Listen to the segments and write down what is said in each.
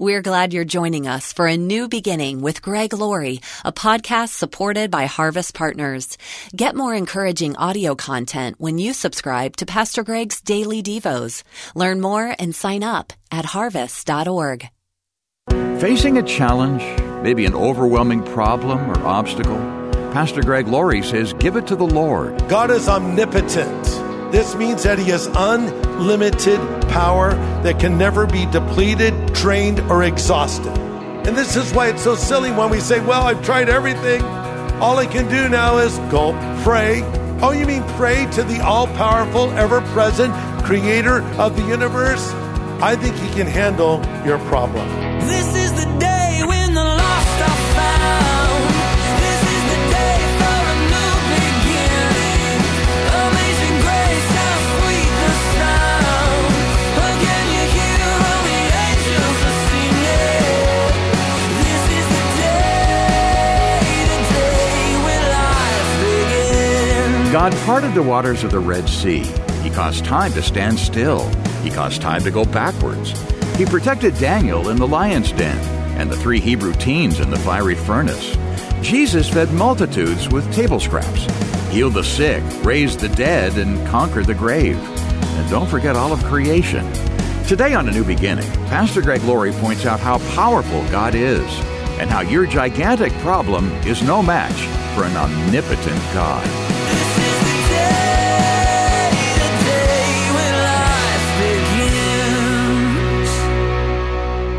We're glad you're joining us for a new beginning with Greg Laurie, a podcast supported by Harvest Partners. Get more encouraging audio content when you subscribe to Pastor Greg's Daily Devos. Learn more and sign up at harvest.org. Facing a challenge, maybe an overwhelming problem or obstacle, Pastor Greg Laurie says, Give it to the Lord. God is omnipotent. This means that He has unlimited power that can never be depleted, drained, or exhausted. And this is why it's so silly when we say, Well, I've tried everything. All I can do now is go pray. Oh, you mean pray to the all powerful, ever present creator of the universe? I think He can handle your problem. This God parted the waters of the Red Sea. He caused time to stand still. He caused time to go backwards. He protected Daniel in the lion's den and the three Hebrew teens in the fiery furnace. Jesus fed multitudes with table scraps, healed the sick, raised the dead, and conquered the grave. And don't forget all of creation. Today on A New Beginning, Pastor Greg Laurie points out how powerful God is and how your gigantic problem is no match for an omnipotent God.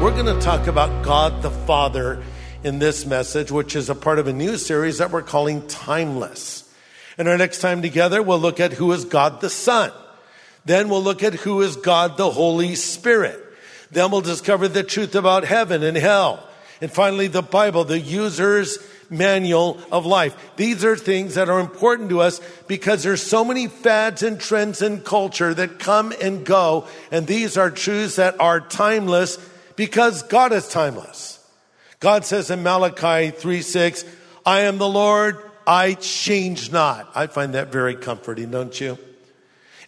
We're going to talk about God the Father in this message, which is a part of a new series that we're calling Timeless. And our next time together, we'll look at who is God the Son. Then we'll look at who is God the Holy Spirit. Then we'll discover the truth about heaven and hell. And finally, the Bible, the user's manual of life. These are things that are important to us because there's so many fads and trends in culture that come and go. And these are truths that are timeless because God is timeless. God says in Malachi 3 6, I am the Lord, I change not. I find that very comforting, don't you?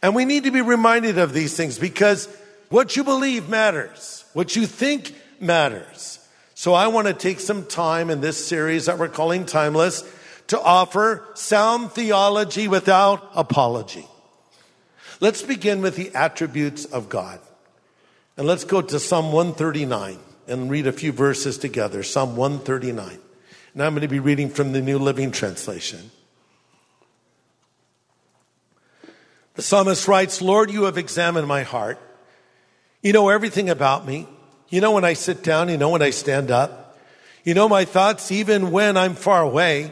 And we need to be reminded of these things because what you believe matters. What you think matters. So I want to take some time in this series that we're calling Timeless to offer sound theology without apology. Let's begin with the attributes of God. And let's go to Psalm 139 and read a few verses together. Psalm 139. And I'm going to be reading from the New Living Translation. The psalmist writes, Lord, you have examined my heart. You know everything about me. You know when I sit down, you know when I stand up. You know my thoughts even when I'm far away.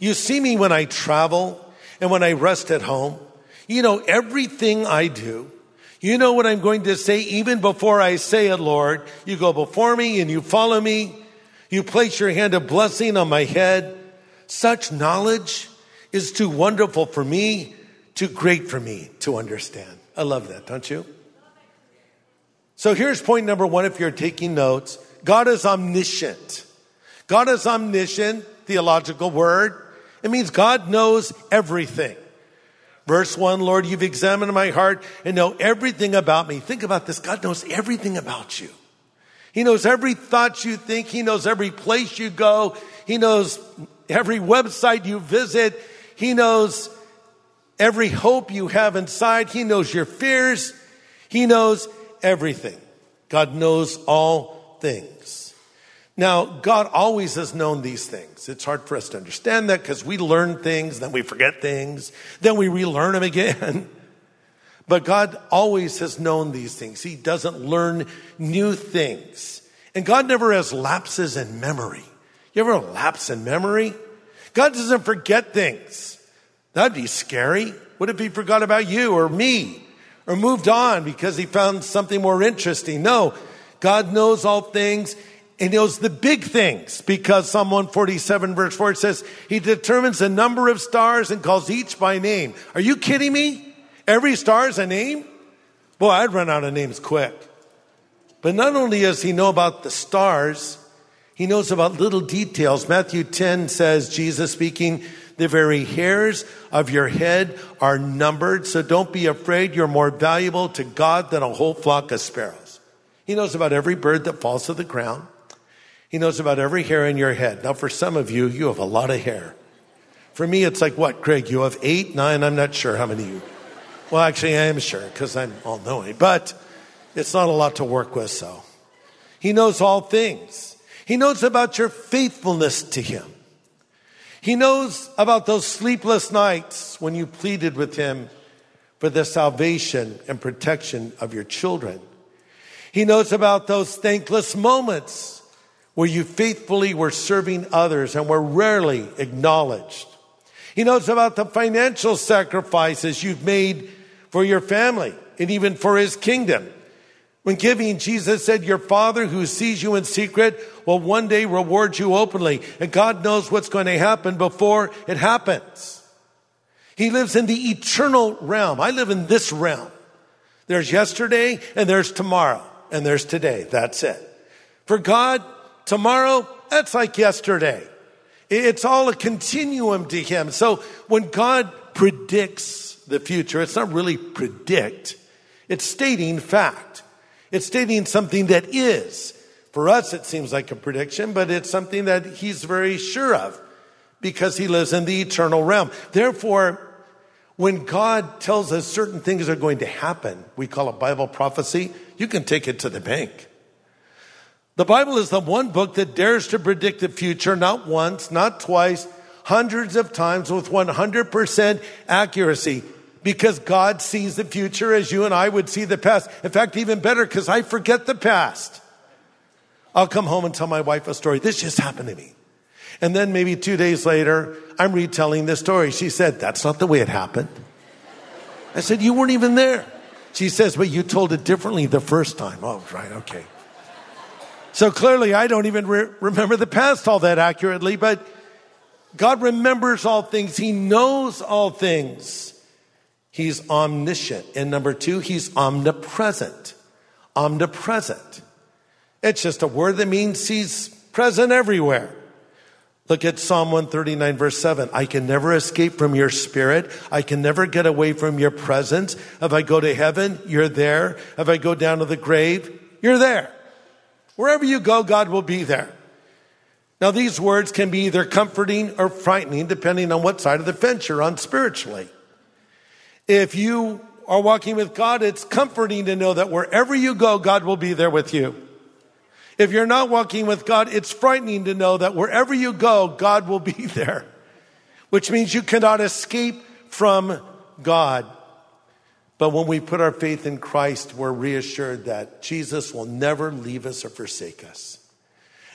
You see me when I travel and when I rest at home. You know everything I do. You know what I'm going to say even before I say it, Lord. You go before me and you follow me. You place your hand of blessing on my head. Such knowledge is too wonderful for me, too great for me to understand. I love that, don't you? So here's point number one if you're taking notes God is omniscient. God is omniscient, theological word. It means God knows everything. Verse one, Lord, you've examined my heart and know everything about me. Think about this. God knows everything about you. He knows every thought you think. He knows every place you go. He knows every website you visit. He knows every hope you have inside. He knows your fears. He knows everything. God knows all things. Now, God always has known these things. It's hard for us to understand that because we learn things, then we forget things, then we relearn them again. But God always has known these things. He doesn't learn new things. And God never has lapses in memory. You ever lapse in memory? God doesn't forget things. That'd be scary. What if he forgot about you or me or moved on because he found something more interesting? No, God knows all things he knows the big things because Psalm 147 verse 4 says he determines the number of stars and calls each by name. Are you kidding me? Every star is a name? Boy, I'd run out of names quick. But not only does he know about the stars, he knows about little details. Matthew 10 says, Jesus speaking, the very hairs of your head are numbered, so don't be afraid. You're more valuable to God than a whole flock of sparrows. He knows about every bird that falls to the ground. He knows about every hair in your head. Now, for some of you, you have a lot of hair. For me, it's like, what, Craig? You have eight, nine? I'm not sure how many you. Well, actually, I am sure because I'm all knowing, but it's not a lot to work with, so. He knows all things. He knows about your faithfulness to Him. He knows about those sleepless nights when you pleaded with Him for the salvation and protection of your children. He knows about those thankless moments where you faithfully were serving others and were rarely acknowledged. He knows about the financial sacrifices you've made for your family and even for his kingdom. When giving, Jesus said, Your Father who sees you in secret will one day reward you openly. And God knows what's going to happen before it happens. He lives in the eternal realm. I live in this realm. There's yesterday and there's tomorrow and there's today. That's it. For God, tomorrow, that's like yesterday. It's all a continuum to Him. So when God predicts the future, it's not really predict, it's stating fact. It's stating something that is. For us, it seems like a prediction, but it's something that He's very sure of because He lives in the eternal realm. Therefore, when God tells us certain things are going to happen, we call it Bible prophecy, you can take it to the bank. The Bible is the one book that dares to predict the future, not once, not twice, hundreds of times with 100% accuracy because God sees the future as you and I would see the past. In fact, even better because I forget the past. I'll come home and tell my wife a story. This just happened to me. And then maybe two days later, I'm retelling the story. She said, That's not the way it happened. I said, You weren't even there. She says, But you told it differently the first time. Oh, right, okay. So clearly, I don't even re- remember the past all that accurately, but God remembers all things. He knows all things. He's omniscient. And number two, he's omnipresent. Omnipresent. It's just a word that means he's present everywhere. Look at Psalm 139 verse 7. I can never escape from your spirit. I can never get away from your presence. If I go to heaven, you're there. If I go down to the grave, you're there. Wherever you go, God will be there. Now, these words can be either comforting or frightening, depending on what side of the fence you're on spiritually. If you are walking with God, it's comforting to know that wherever you go, God will be there with you. If you're not walking with God, it's frightening to know that wherever you go, God will be there, which means you cannot escape from God. But when we put our faith in Christ, we're reassured that Jesus will never leave us or forsake us.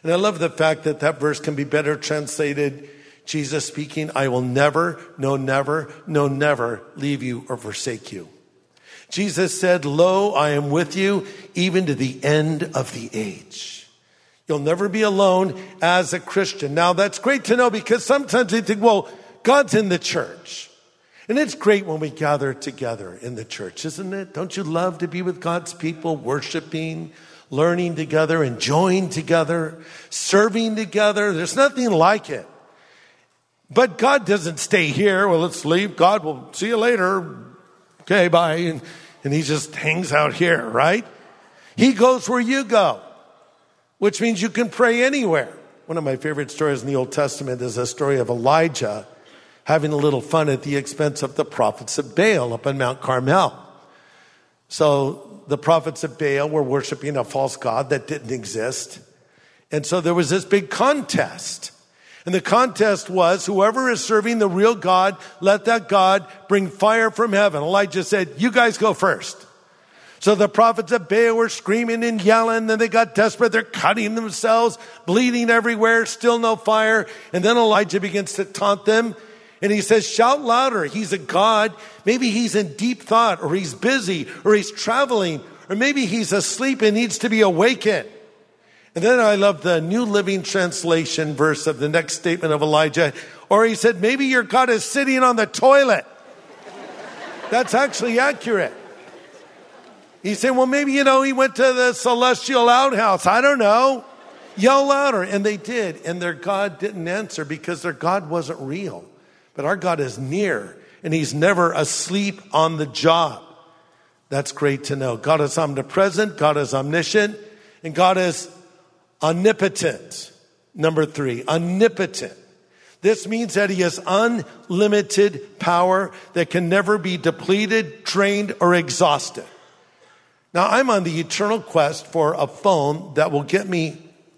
And I love the fact that that verse can be better translated Jesus speaking, I will never, no, never, no, never leave you or forsake you. Jesus said, Lo, I am with you even to the end of the age. You'll never be alone as a Christian. Now that's great to know because sometimes we think, well, God's in the church. And it's great when we gather together in the church, isn't it? Don't you love to be with God's people, worshiping, learning together, enjoying together, serving together? There's nothing like it. But God doesn't stay here. Well, let's leave. God will see you later. Okay, bye. And, and he just hangs out here, right? He goes where you go, which means you can pray anywhere. One of my favorite stories in the Old Testament is a story of Elijah having a little fun at the expense of the prophets of Baal up on Mount Carmel. So the prophets of Baal were worshiping a false god that didn't exist. And so there was this big contest. And the contest was whoever is serving the real God, let that God bring fire from heaven. Elijah said, You guys go first. So the prophets of Baal were screaming and yelling, then they got desperate. They're cutting themselves, bleeding everywhere, still no fire. And then Elijah begins to taunt them. And he says, shout louder. He's a God. Maybe he's in deep thought or he's busy or he's traveling or maybe he's asleep and needs to be awakened. And then I love the New Living Translation verse of the next statement of Elijah. Or he said, maybe your God is sitting on the toilet. That's actually accurate. He said, well, maybe, you know, he went to the celestial outhouse. I don't know. Yell louder. And they did. And their God didn't answer because their God wasn't real. But our God is near and he's never asleep on the job. That's great to know. God is omnipresent. God is omniscient. And God is omnipotent. Number three, omnipotent. This means that he has unlimited power that can never be depleted, drained, or exhausted. Now, I'm on the eternal quest for a phone that will get me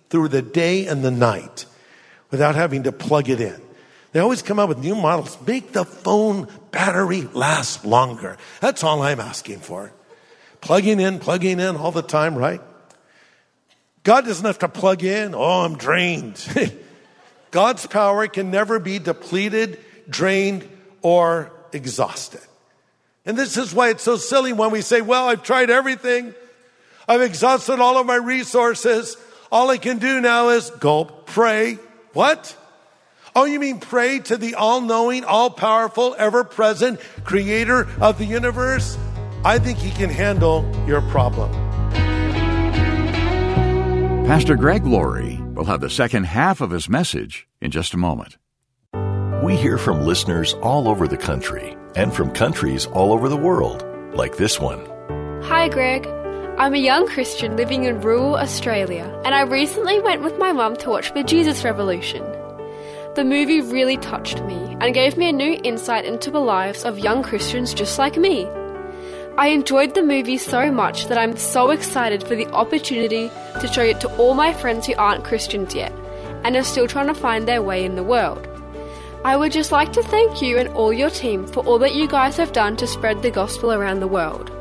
through the day and the night without having to plug it in. They always come out with new models. Make the phone battery last longer. That's all I'm asking for. Plugging in, plugging in all the time, right? God doesn't have to plug in. Oh, I'm drained. God's power can never be depleted, drained, or exhausted. And this is why it's so silly when we say, well, I've tried everything. I've exhausted all of my resources. All I can do now is go pray. What? Oh, you mean pray to the all knowing, all powerful, ever present creator of the universe? I think he can handle your problem. Pastor Greg Laurie will have the second half of his message in just a moment. We hear from listeners all over the country and from countries all over the world, like this one. Hi, Greg. I'm a young Christian living in rural Australia, and I recently went with my mum to watch The Jesus Revolution. The movie really touched me and gave me a new insight into the lives of young Christians just like me. I enjoyed the movie so much that I'm so excited for the opportunity to show it to all my friends who aren't Christians yet and are still trying to find their way in the world. I would just like to thank you and all your team for all that you guys have done to spread the gospel around the world.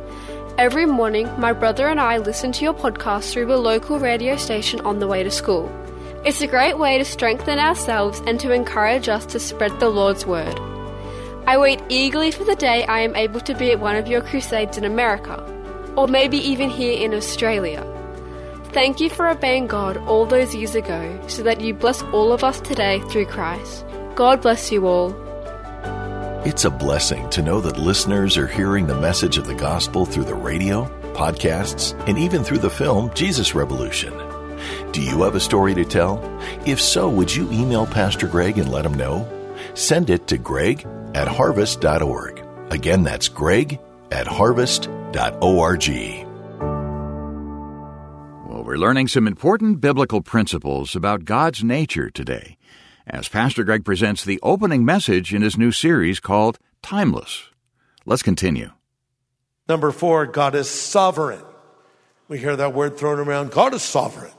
Every morning, my brother and I listen to your podcast through the local radio station on the way to school. It's a great way to strengthen ourselves and to encourage us to spread the Lord's word. I wait eagerly for the day I am able to be at one of your crusades in America, or maybe even here in Australia. Thank you for obeying God all those years ago so that you bless all of us today through Christ. God bless you all. It's a blessing to know that listeners are hearing the message of the gospel through the radio, podcasts, and even through the film Jesus Revolution. Do you have a story to tell? If so, would you email Pastor Greg and let him know? Send it to greg at harvest.org. Again, that's greg at harvest.org. Well, we're learning some important biblical principles about God's nature today as Pastor Greg presents the opening message in his new series called Timeless. Let's continue. Number four, God is sovereign. We hear that word thrown around. God is sovereign.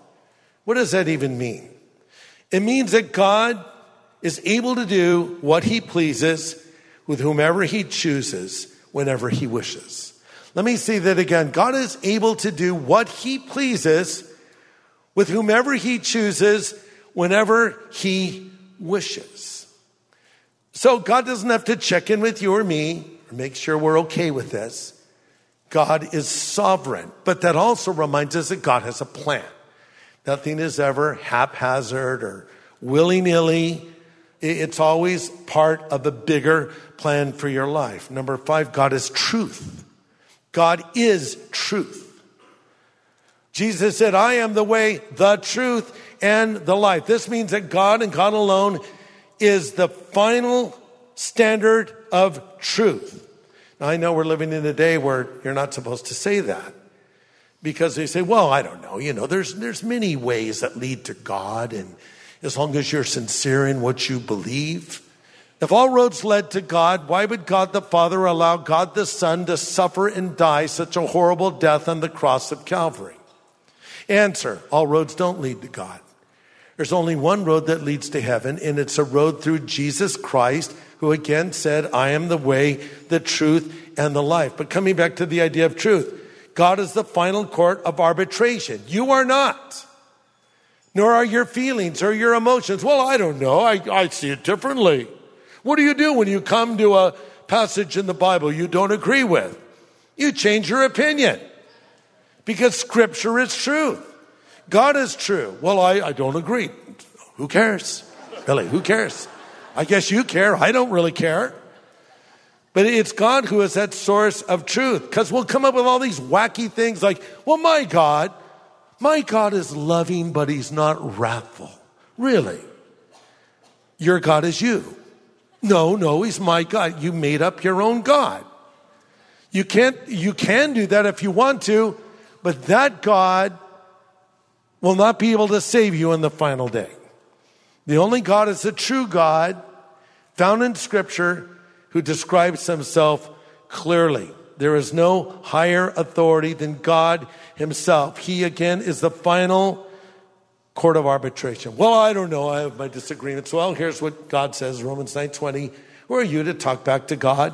What does that even mean? It means that God is able to do what he pleases with whomever he chooses whenever he wishes. Let me say that again. God is able to do what he pleases with whomever he chooses whenever he wishes. So God doesn't have to check in with you or me or make sure we're okay with this. God is sovereign, but that also reminds us that God has a plan. Nothing is ever haphazard or willy nilly. It's always part of a bigger plan for your life. Number five, God is truth. God is truth. Jesus said, I am the way, the truth, and the life. This means that God and God alone is the final standard of truth. Now, I know we're living in a day where you're not supposed to say that because they say, well, I don't know, you know, there's, there's many ways that lead to God, and as long as you're sincere in what you believe. If all roads led to God, why would God the Father allow God the Son to suffer and die such a horrible death on the cross of Calvary? Answer All roads don't lead to God. There's only one road that leads to heaven, and it's a road through Jesus Christ, who again said, I am the way, the truth, and the life. But coming back to the idea of truth, God is the final court of arbitration. You are not. Nor are your feelings or your emotions. Well, I don't know. I, I see it differently. What do you do when you come to a passage in the Bible you don't agree with? You change your opinion because scripture is truth. God is true. Well, I, I don't agree. Who cares? Really, who cares? I guess you care. I don't really care. But it's God who is that source of truth. Because we'll come up with all these wacky things like, well, my God, my God is loving, but he's not wrathful. Really? Your God is you. No, no, he's my God. You made up your own God. You can't, you can do that if you want to, but that God will not be able to save you in the final day. The only God is the true God found in Scripture who describes himself clearly. There is no higher authority than God himself. He again is the final court of arbitration. Well, I don't know. I have my disagreements. Well, here's what God says, Romans 9:20. Who are you to talk back to God?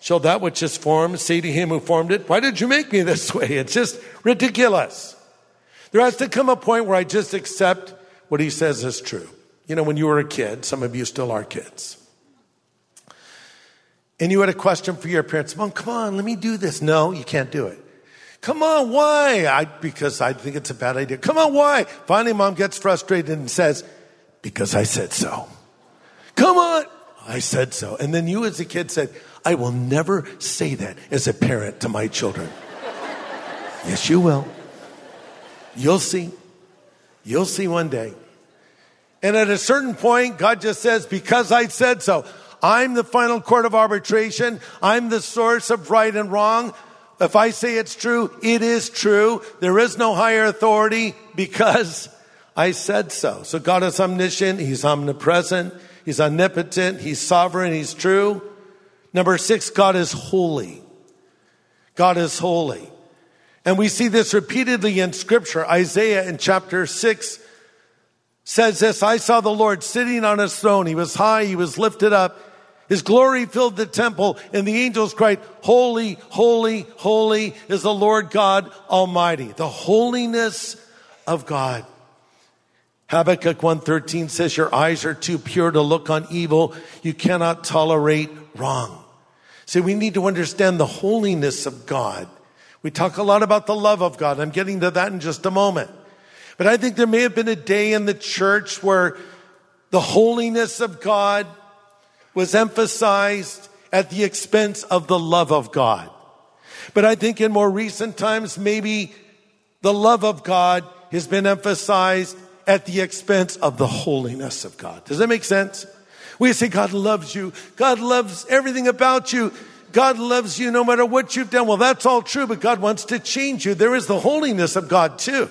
Shall that which is formed say to him who formed it, Why did you make me this way? It's just ridiculous. There has to come a point where I just accept what he says is true. You know, when you were a kid, some of you still are kids, and you had a question for your parents, Mom, come on, let me do this. No, you can't do it. Come on, why? I, because I think it's a bad idea. Come on, why? Finally, mom gets frustrated and says, Because I said so. Come on. I said so. And then you as a kid said, I will never say that as a parent to my children. yes, you will. You'll see. You'll see one day. And at a certain point, God just says, Because I said so. I'm the final court of arbitration. I'm the source of right and wrong. If I say it's true, it is true. There is no higher authority because I said so. So God is omniscient. He's omnipresent. He's omnipotent. He's sovereign. He's true. Number six, God is holy. God is holy. And we see this repeatedly in scripture. Isaiah in chapter six says this, I saw the Lord sitting on his throne. He was high. He was lifted up. His glory filled the temple and the angels cried, holy, holy, holy is the Lord God Almighty. The holiness of God. Habakkuk 1.13 says, your eyes are too pure to look on evil. You cannot tolerate wrong. See, we need to understand the holiness of God. We talk a lot about the love of God. I'm getting to that in just a moment. But I think there may have been a day in the church where the holiness of God was emphasized at the expense of the love of God. But I think in more recent times, maybe the love of God has been emphasized at the expense of the holiness of God. Does that make sense? We say God loves you. God loves everything about you. God loves you no matter what you've done. Well, that's all true, but God wants to change you. There is the holiness of God too.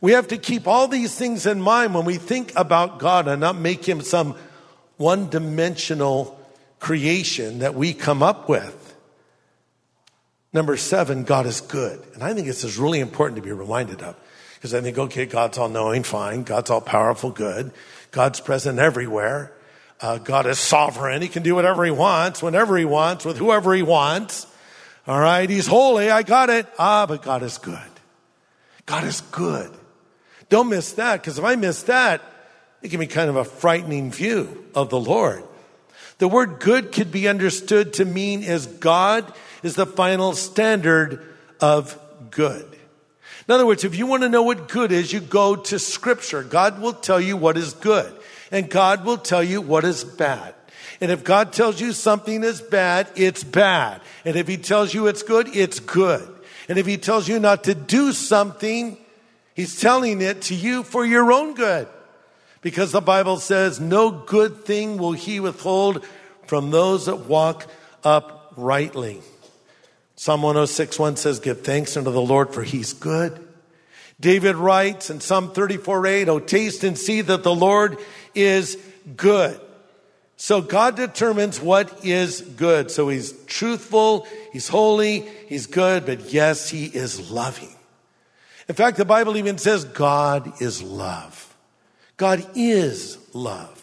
We have to keep all these things in mind when we think about God and not make him some one dimensional creation that we come up with. Number seven, God is good. And I think this is really important to be reminded of. Because I think, okay, God's all knowing, fine. God's all powerful, good. God's present everywhere. Uh, God is sovereign. He can do whatever he wants, whenever he wants, with whoever he wants. All right. He's holy. I got it. Ah, but God is good. God is good. Don't miss that, because if I miss that, it can be kind of a frightening view of the Lord. The word good could be understood to mean as God is the final standard of good. In other words, if you want to know what good is, you go to scripture. God will tell you what is good and God will tell you what is bad. And if God tells you something is bad, it's bad. And if he tells you it's good, it's good. And if he tells you not to do something, he's telling it to you for your own good. Because the Bible says, no good thing will he withhold from those that walk uprightly. Psalm 106 1 says, Give thanks unto the Lord, for he's good. David writes in Psalm 34 8, Oh, taste and see that the Lord is good. So God determines what is good. So he's truthful, he's holy, he's good, but yes, he is loving. In fact, the Bible even says God is love. God is love.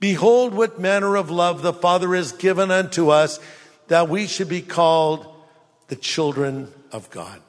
Behold, what manner of love the Father has given unto us that we should be called the children of God.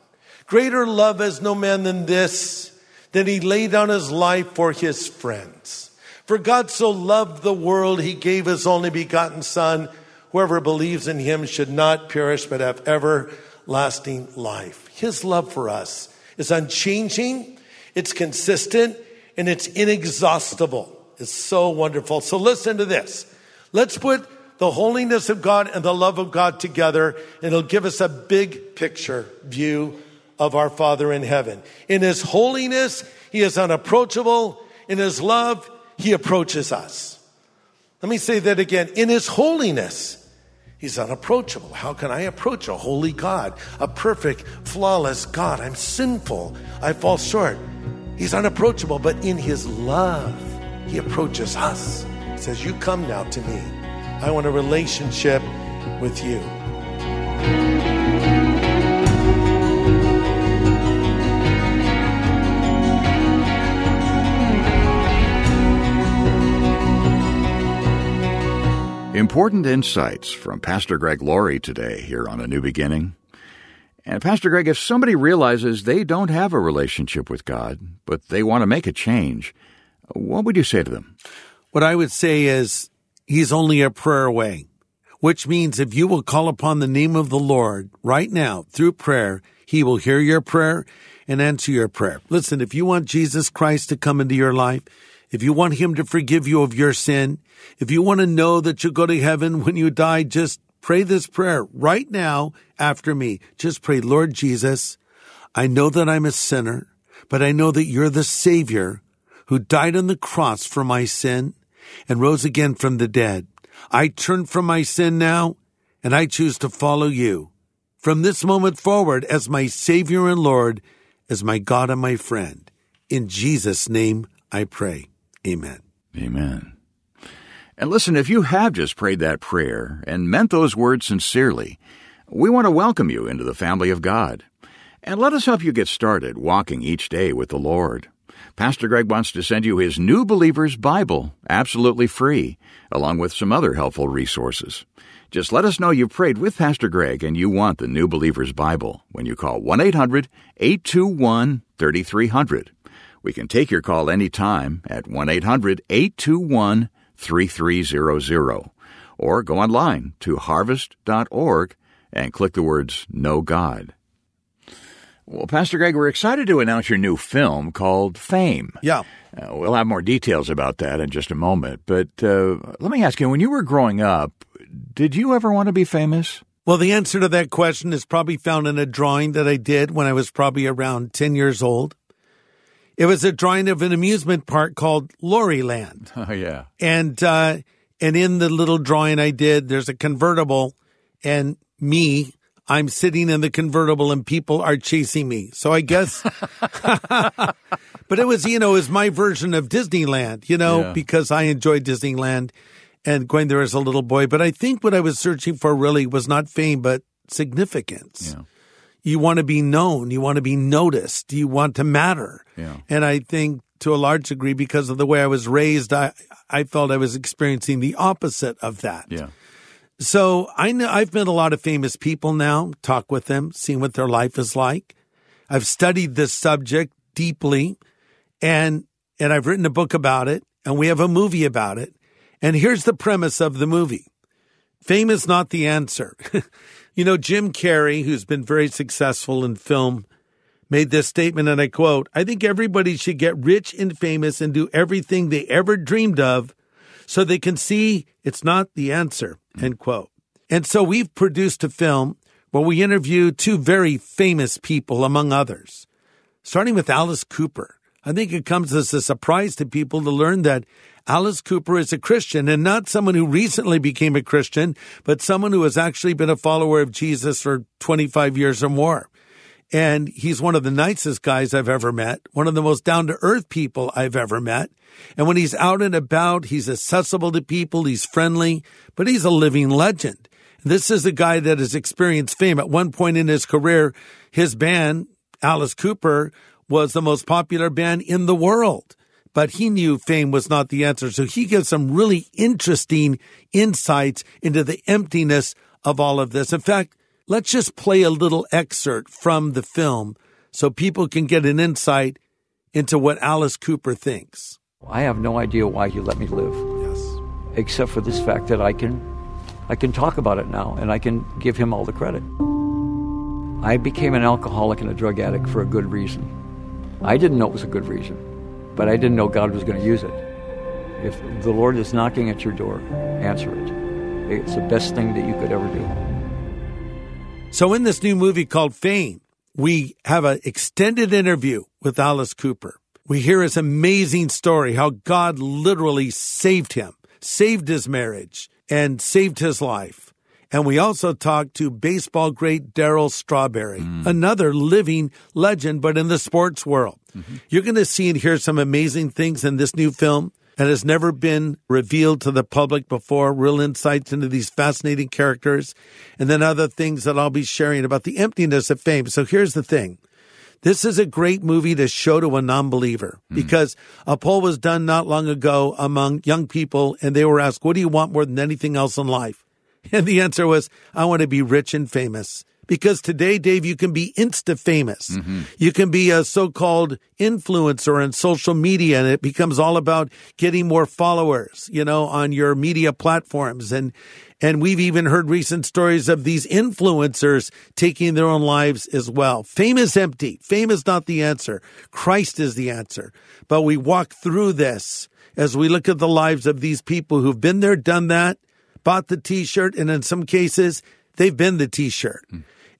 Greater love has no man than this, that he laid down his life for his friends. For God so loved the world, he gave his only begotten Son. Whoever believes in him should not perish, but have everlasting life. His love for us is unchanging, it's consistent, and it's inexhaustible. It's so wonderful. So listen to this. Let's put the holiness of God and the love of God together, and it'll give us a big picture view of our Father in heaven. In His holiness, He is unapproachable. In His love, He approaches us. Let me say that again. In His holiness, He's unapproachable. How can I approach a holy God, a perfect, flawless God? I'm sinful. I fall short. He's unapproachable, but in his love, he approaches us. He says, You come now to me. I want a relationship with you. Important insights from Pastor Greg Laurie today here on A New Beginning. And Pastor Greg, if somebody realizes they don't have a relationship with God, but they want to make a change, what would you say to them? What I would say is, He's only a prayer away, which means if you will call upon the name of the Lord right now through prayer, He will hear your prayer and answer your prayer. Listen, if you want Jesus Christ to come into your life, if you want Him to forgive you of your sin, if you want to know that you'll go to heaven when you die, just pray this prayer right now after me. Just pray, Lord Jesus, I know that I'm a sinner, but I know that you're the Savior who died on the cross for my sin and rose again from the dead. I turn from my sin now and I choose to follow you. From this moment forward, as my Savior and Lord, as my God and my friend. In Jesus' name I pray. Amen. Amen. And listen, if you have just prayed that prayer and meant those words sincerely, we want to welcome you into the family of God. And let us help you get started walking each day with the Lord. Pastor Greg wants to send you his New Believer's Bible, absolutely free, along with some other helpful resources. Just let us know you prayed with Pastor Greg and you want the New Believer's Bible when you call 1 800 821 3300. We can take your call anytime at 1 800 821 3300 or go online to harvest.org and click the words Know God. Well, Pastor Greg, we're excited to announce your new film called Fame. Yeah. Uh, we'll have more details about that in just a moment. But uh, let me ask you when you were growing up, did you ever want to be famous? Well, the answer to that question is probably found in a drawing that I did when I was probably around 10 years old. It was a drawing of an amusement park called Laurie Land, Oh, yeah. And, uh, and in the little drawing I did, there's a convertible and me, I'm sitting in the convertible and people are chasing me. So I guess, but it was, you know, it was my version of Disneyland, you know, Yeah. because I enjoyed Disneyland and going there as a little boy. But I think what I was searching for really was not fame, but significance. Yeah. You want to be known. You want to be noticed. You want to matter. Yeah. And I think to a large degree, because of the way I was raised, I, I felt I was experiencing the opposite of that. Yeah. So I know I've met a lot of famous people now, talk with them, seen what their life is like. I've studied this subject deeply and and I've written a book about it and we have a movie about it. And here's the premise of the movie. Fame is not the answer. you know, Jim Carrey, who's been very successful in film, made this statement and I quote, I think everybody should get rich and famous and do everything they ever dreamed of so they can see it's not the answer, end quote. And so we've produced a film where we interview two very famous people, among others, starting with Alice Cooper. I think it comes as a surprise to people to learn that Alice Cooper is a Christian and not someone who recently became a Christian, but someone who has actually been a follower of Jesus for 25 years or more. And he's one of the nicest guys I've ever met, one of the most down to earth people I've ever met. And when he's out and about, he's accessible to people, he's friendly, but he's a living legend. This is a guy that has experienced fame. At one point in his career, his band, Alice Cooper, was the most popular band in the world. But he knew fame was not the answer. So he gives some really interesting insights into the emptiness of all of this. In fact, let's just play a little excerpt from the film so people can get an insight into what Alice Cooper thinks. I have no idea why he let me live, Yes. except for this fact that I can, I can talk about it now, and I can give him all the credit. I became an alcoholic and a drug addict for a good reason. I didn't know it was a good reason, but I didn't know God was going to use it. If the Lord is knocking at your door, answer it. It's the best thing that you could ever do. So in this new movie called Fame, we have an extended interview with Alice Cooper. We hear his amazing story, how God literally saved him, saved his marriage, and saved his life. And we also talked to baseball great Darryl Strawberry, mm. another living legend, but in the sports world. Mm-hmm. You're going to see and hear some amazing things in this new film that has never been revealed to the public before, real insights into these fascinating characters, and then other things that I'll be sharing about the emptiness of fame. So here's the thing. This is a great movie to show to a non-believer hmm. because a poll was done not long ago among young people and they were asked, what do you want more than anything else in life? And the answer was, I want to be rich and famous. Because today, Dave, you can be insta famous. Mm-hmm. You can be a so-called influencer on social media and it becomes all about getting more followers, you know, on your media platforms. And, and we've even heard recent stories of these influencers taking their own lives as well. Fame is empty. Fame is not the answer. Christ is the answer. But we walk through this as we look at the lives of these people who've been there, done that, bought the t-shirt, and in some cases, they've been the t-shirt.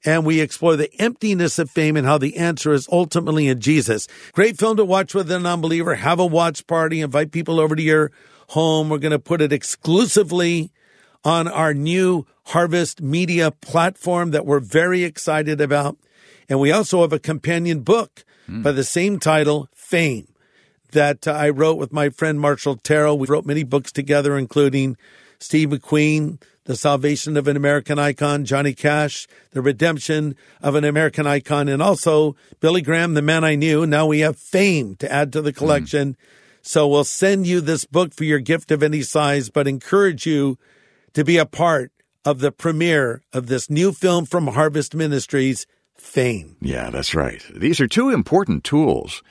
And we explore the emptiness of fame and how the answer is ultimately in Jesus. Great film to watch with a non-believer. Have a watch party. Invite people over to your home. We're going to put it exclusively on our new Harvest Media platform that we're very excited about. And we also have a companion book by the same title, Fame, that uh, I wrote with my friend Marshall Terrill. We wrote many books together, including Steve McQueen, The Salvation of an American Icon, Johnny Cash, The Redemption of an American Icon, and also Billy Graham, The Man I Knew. Now we have Fame to add to the hmm. collection. So we'll send you this book for your gift of any size, but encourage you to be a part of the premiere of this new film from Harvest Ministries, Fame. Yeah, that's right. These are two important tools.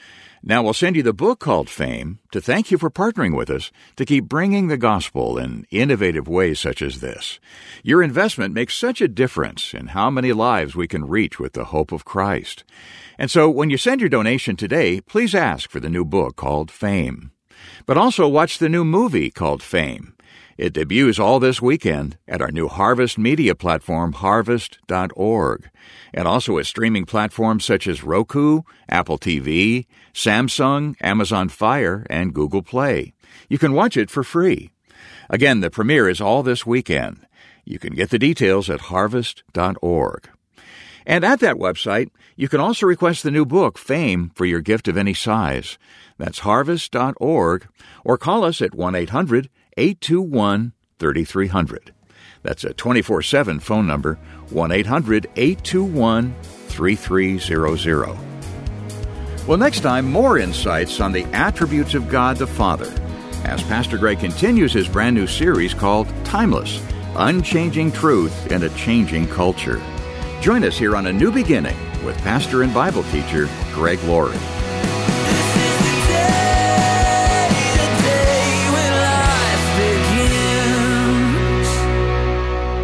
Now, we'll send you the book called Fame to thank you for partnering with us to keep bringing the gospel in innovative ways such as this. Your investment makes such a difference in how many lives we can reach with the hope of Christ. And so, when you send your donation today, please ask for the new book called Fame. But also watch the new movie called Fame. It debuts all this weekend at our new Harvest Media platform, harvest.org, and also at streaming platforms such as Roku, Apple TV, Samsung, Amazon Fire, and Google Play. You can watch it for free. Again, the premiere is all this weekend. You can get the details at harvest.org. And at that website, you can also request the new book, Fame, for your gift of any size. That's harvest.org, or call us at 1 800 821 3300. That's a 24 7 phone number, 1 800 821 3300. Well, next time, more insights on the attributes of God the Father as Pastor Greg continues his brand new series called Timeless Unchanging Truth in a Changing Culture. Join us here on A New Beginning with pastor and Bible teacher Greg Laurie.